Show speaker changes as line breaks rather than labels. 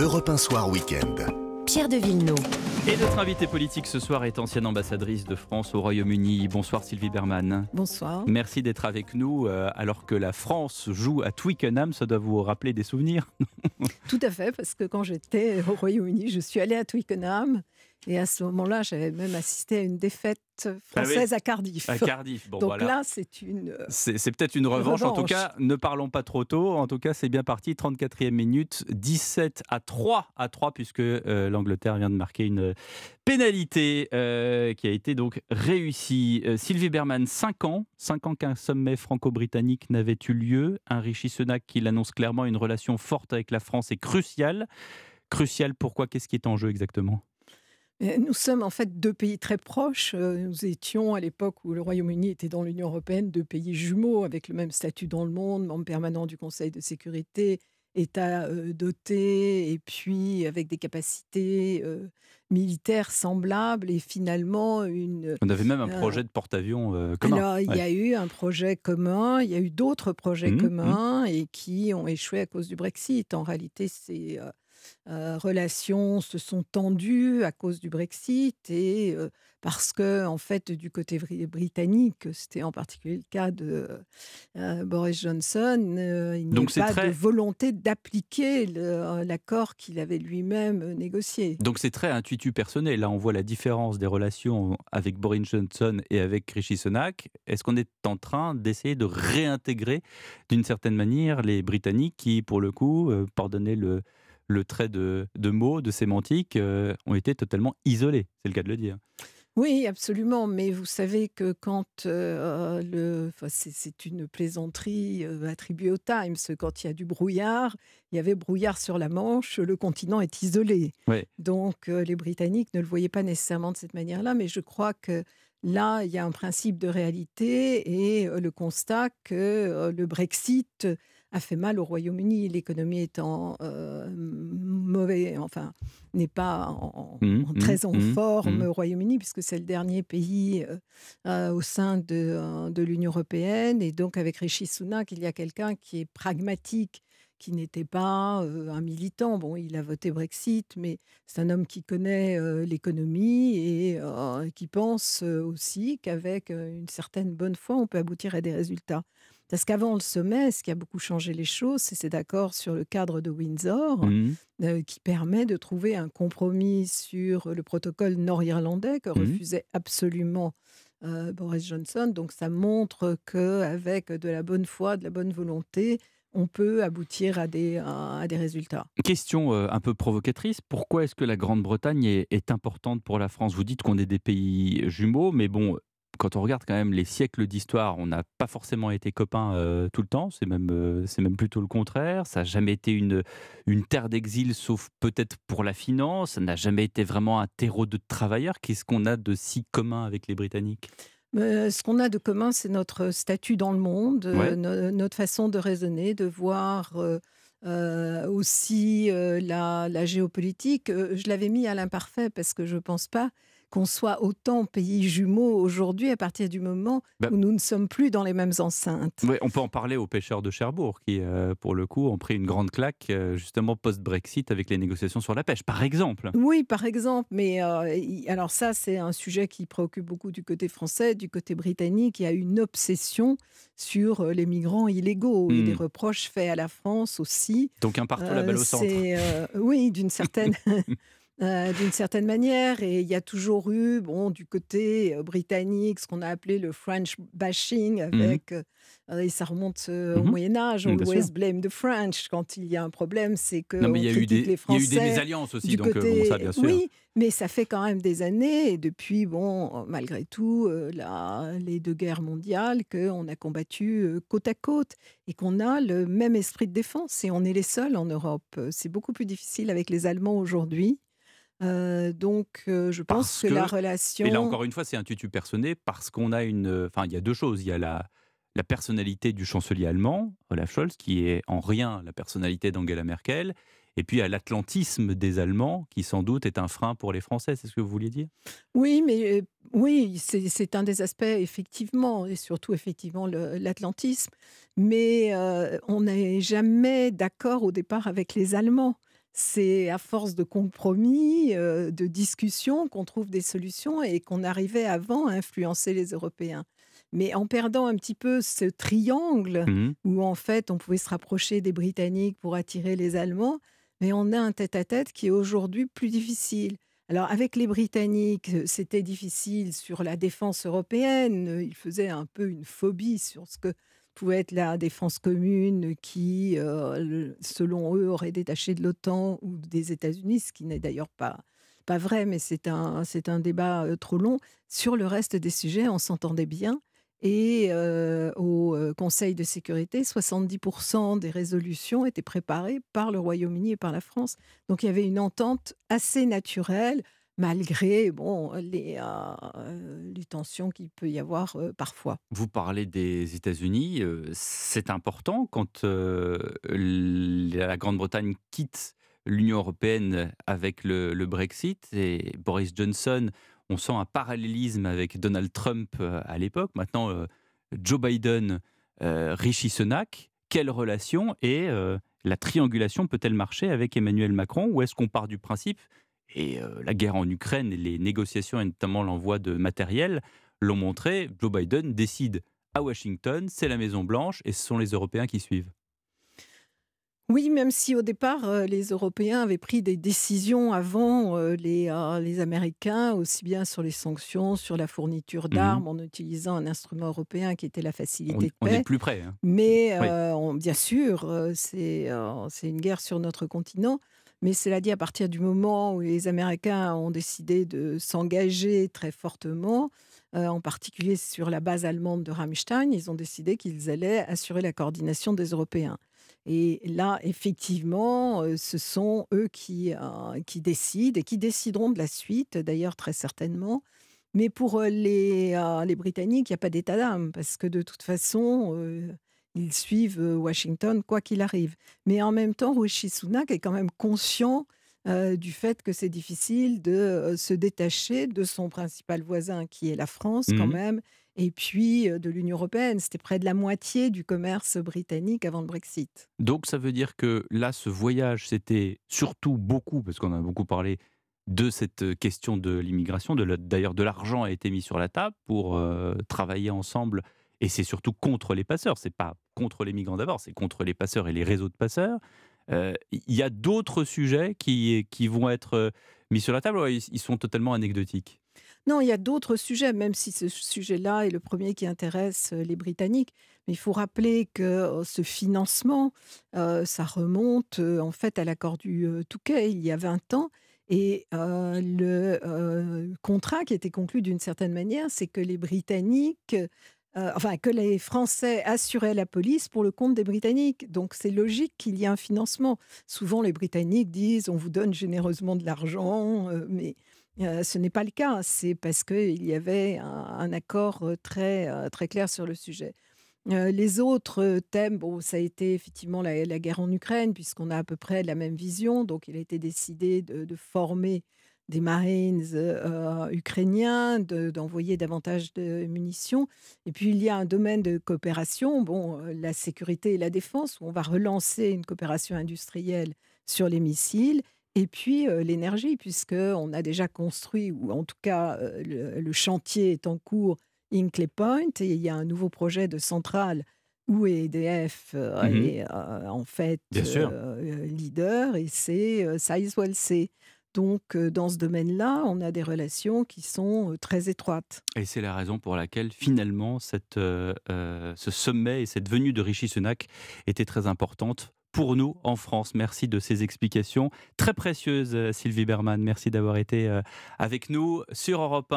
Europe 1 Soir Week-end.
Pierre de Villeneuve.
Et notre invitée politique ce soir est ancienne ambassadrice de France au Royaume-Uni. Bonsoir Sylvie Berman.
Bonsoir.
Merci d'être avec nous euh, alors que la France joue à Twickenham. Ça doit vous rappeler des souvenirs
Tout à fait, parce que quand j'étais au Royaume-Uni, je suis allée à Twickenham. Et à ce moment-là, j'avais même assisté à une défaite française à Cardiff.
À Cardiff, bon
Donc
voilà.
là, c'est une. euh,
C'est peut-être une revanche. En tout cas, ne parlons pas trop tôt. En tout cas, c'est bien parti. 34e minute, 17 à 3 à 3 puisque euh, l'Angleterre vient de marquer une pénalité euh, qui a été donc réussie. Euh, Sylvie Berman, 5 ans, 5 ans qu'un sommet franco-britannique n'avait eu lieu. Un Rishi Sunak qui l'annonce clairement, une relation forte avec la France est cruciale. Cruciale pourquoi? Qu'est-ce qui est en jeu exactement?
Nous sommes en fait deux pays très proches. Euh, Nous étions à l'époque où le Royaume-Uni était dans l'Union européenne deux pays jumeaux avec le même statut dans le monde, membre permanent du Conseil de sécurité, État euh, doté et puis avec des capacités euh, militaires semblables et finalement une.
On avait même un projet de porte-avions euh, commun.
Alors, il y a eu un projet commun, il y a eu d'autres projets
Mhm,
communs et qui ont échoué à cause du Brexit. En réalité, ces euh, relations se sont tendues à cause du Brexit et euh, parce que, en fait, du côté bri- britannique, c'était en particulier le cas de euh, Boris Johnson, euh, il n'y a pas
très-
de volonté d'appliquer l'accord qu'il avait lui-même négocié.
Donc c'est très intuitu personnel. Là, on voit la différence des relations avec Boris Johnson et avec Rishi Sunak. Est-ce qu'on est en train d'essayer de réintégrer d'une certaine manière les Britanniques qui, pour le coup, euh, pardonnez le, le trait de, de mots, de sémantique, euh, ont été totalement isolés. C'est le cas de le dire.
Oui, absolument. Mais vous savez que quand euh, le, enfin, c'est, une plaisanterie euh, attribuée au Times, quand il y a du brouillard, il y avait brouillard sur la Manche, le continent est isolé. Donc euh, les Britanniques ne le voyaient pas nécessairement de cette manière-là, mais je crois que là, il y a un principe de réalité et le constat que le Brexit a fait mal au Royaume-Uni, l'économie étant euh, mauvais, enfin n'est pas en,
Mhm,
en- très en
mhm,
forme au Royaume-Uni puisque c'est le dernier pays euh, euh, au sein de, euh, de l'Union européenne. Et donc avec Rishi Sunak, il y a quelqu'un qui est pragmatique qui n'était pas euh, un militant. Bon, il a voté Brexit, mais c'est un homme qui connaît euh, l'économie et euh, qui pense aussi qu'avec une certaine bonne foi, on peut aboutir à des résultats. Parce qu'avant le sommet, ce qui a beaucoup changé les choses, c'est cet accord sur le cadre de Windsor euh, qui permet de trouver un compromis sur le protocole nord-irlandais que
Mhm.
refusait absolument euh, Boris Johnson. Donc ça montre qu'avec de la bonne foi, de la bonne volonté, on peut aboutir à des, résultats.
Question euh, un peu provocatrice. Pourquoi est-ce que la Grande-Bretagne est, importante pour la France? Vous dites qu'on est des pays jumeaux, mais bon, quand on regarde quand même les siècles d'histoire, on n'a pas forcément été copains euh, tout le temps. C'est même, euh, même plutôt le contraire. Ça n'a jamais été une, une terre d'exil, sauf peut-être pour la finance. Ça n'a jamais été vraiment un terreau de travailleurs. Qu'est-ce qu'on a de si commun avec les Britanniques?
Euh, ce qu'on a de commun, c'est notre statut dans le monde, euh,
Ouais.
no- notre façon de raisonner, de voir euh, aussi la, la géopolitique. Je l'avais mis à l'imparfait parce que je ne pense pas qu'on soit autant pays jumeaux aujourd'hui à partir du moment
Bah-
où nous ne sommes plus dans les mêmes enceintes.
On peut en parler aux pêcheurs de Cherbourg qui, euh, pour le coup, ont pris une grande claque euh, justement post-Brexit avec les négociations sur la pêche, par exemple.
Oui, par exemple, mais euh, alors ça, c'est un sujet qui préoccupe beaucoup du côté français, du côté britannique. Il y a une obsession sur les migrants illégaux et
Hmm.
des reproches faits à la France aussi.
Donc un partout la balle au centre.
oui, d'une certaine, euh, d'une certaine manière. Et il y a toujours eu, bon, du côté euh, britannique, ce qu'on a appelé le French bashing, avec, euh, et ça remonte au. Moyen Âge. On
bien
always
sûr.
blame the French quand il y a un problème, c'est que
Non, mais
on
il y a eu des,
les
il y a eu
Français.
des aussi, donc
côté,
bon, ça, bien sûr.
oui, mais ça fait quand même des années, et depuis, bon, malgré tout, la- les deux guerres mondiales, qu'on a combattu côte à côte et qu'on a le même esprit de défense. Et on est les seuls en Europe. C'est beaucoup plus difficile avec les Allemands aujourd'hui. Euh, donc, euh, je pense
Parce
que, la relation.
Et là, encore une fois, c'est un tutu personné parce qu'on a une. Enfin, il y a deux choses. Il y a la, la personnalité du chancelier allemand, Olaf Scholz, qui est en rien la personnalité d'Angela Merkel. Et puis, il y a l'atlantisme des Allemands, qui sans doute est un frein pour les Français. C'est ce que vous vouliez dire?
Oui, mais euh, oui, c'est un des aspects, effectivement, et surtout, effectivement, l'atlantisme. Mais on n'est jamais d'accord au départ avec les Allemands. C'est à force de compromis, heu, de discussions qu'on trouve des solutions et qu'on arrivait avant à influencer les Européens. Mais en perdant un petit peu ce triangle
Mmh
où en fait on pouvait se rapprocher des Britanniques pour attirer les Allemands, mais on a un tête-à-tête qui est aujourd'hui plus difficile. Alors avec les Britanniques, heu, c'était difficile sur la défense européenne, ils faisaient un peu une phobie sur ce que pouvait être la défense commune qui, le selon eux, aurait détaché de l'OTAN ou des États-Unis, ce qui n'est d'ailleurs pas pas vrai, mais c'est un c'est un débat, heu, trop long. Sur le reste des sujets, on s'entendait bien et heu, au, Conseil de sécurité, 70% des résolutions étaient préparées par le Royaume-Uni et par la France. Donc il y avait une entente assez naturelle, malgré bon, les, heu, les tensions qu'il peut y avoir, heu, parfois.
Vous parlez des États-Unis, c'est important quand, la Grande-Bretagne quitte l'Union européenne avec le Brexit et Boris Johnson, on sent un parallélisme avec Donald Trump, à l'époque. Maintenant, Joe Biden, Rishi Sunak, quelle relation et la triangulation peut-elle marcher avec Emmanuel Macron? Ou est-ce qu'on part du principe et heu, la guerre en Ukraine et les négociations et notamment l'envoi de matériel l'ont montré, Joe Biden décide à Washington, c'est la Maison Blanche et ce sont les Européens qui suivent.
Oui, même si au départ, heu, les Européens avaient pris des décisions avant, les, heu, les Américains, aussi bien sur les sanctions, sur la fourniture
Mmh
d'armes, en utilisant un instrument européen qui était la
On
facilité de
on est
paix.
plus près, hein.
Mais,
Oui.
heu, on bien sûr, c'est, une guerre sur notre continent. Mais cela dit, à partir du moment où les Américains ont décidé de s'engager très fortement, en particulier sur la base allemande de Ramstein, ils ont décidé qu'ils allaient assurer la coordination des Européens. Et là, effectivement, heu, ce sont eux qui, heu, qui décident et qui décideront de la suite, d'ailleurs très certainement. Mais pour, heu, les, heu, les Britanniques, il y a pas d'état d'âme parce que de toute façon, ils suivent, Washington quoi qu'il arrive. Mais en même temps, Rishi Sunak est quand même conscient, du fait que c'est difficile de, se détacher de son principal voisin qui est la France quand
Mmh
même et puis, heu, de l'Union européenne. C'était près de la moitié du commerce britannique avant le Brexit.
Donc ça veut dire que là, ce voyage, c'était surtout beaucoup, parce qu'on a beaucoup parlé de cette, heu, question de l'immigration, d'ailleurs de l'argent a été mis sur la table pour, heu, travailler ensemble et c'est surtout contre les passeurs. C'est pas contre les migrants d'abord, c'est contre les passeurs et les réseaux de passeurs. Il y a d'autres sujets qui vont être, mis sur la table ils sont totalement anecdotiques?
Non, il y a d'autres sujets, même si ce sujet-là est le premier qui intéresse, heu, les Britanniques. Mais il faut rappeler que, heu, ce financement, heu, ça remonte, en fait à l'accord du, Touquet, il y a 20 ans et le, contrat qui était conclu d'une certaine manière, c'est que les Britanniques, enfin que les Français assuraient la police pour le compte des Britanniques. Donc c'est logique qu'il y ait un financement. Souvent les Britanniques disent: «On vous donne généreusement de l'argent», mais Heu, ce n'est pas le cas. C'est parce qu'il y avait un accord, heu, très, heu, très clair sur le sujet. Les autres, thèmes, bon, ça a été effectivement la guerre en Ukraine puisqu'on a à peu près la même vision. Donc il a été décidé de former des marines, ukrainiens, de d'envoyer davantage de munitions et puis il y a un domaine de coopération, bon, la sécurité et la défense où on va relancer une coopération industrielle sur les missiles et puis, l'énergie puisqu'on a déjà construit ou en tout cas, le le chantier est en cours Hinkley Point et il y a un nouveau projet de centrale où EDF,
Mmh
est, en fait, leader et c'est, Sizewell C. Donc, dans ce domaine-là, on a des relations qui sont, très étroites.
Et c'est la raison pour laquelle finalement cette, ce sommet et cette venue de Rishi Sunak était très importante pour nous en France. Merci de ces explications très précieuses, heu, Sylvie Bermann. Merci d'avoir été, heu, avec nous sur Europe 1.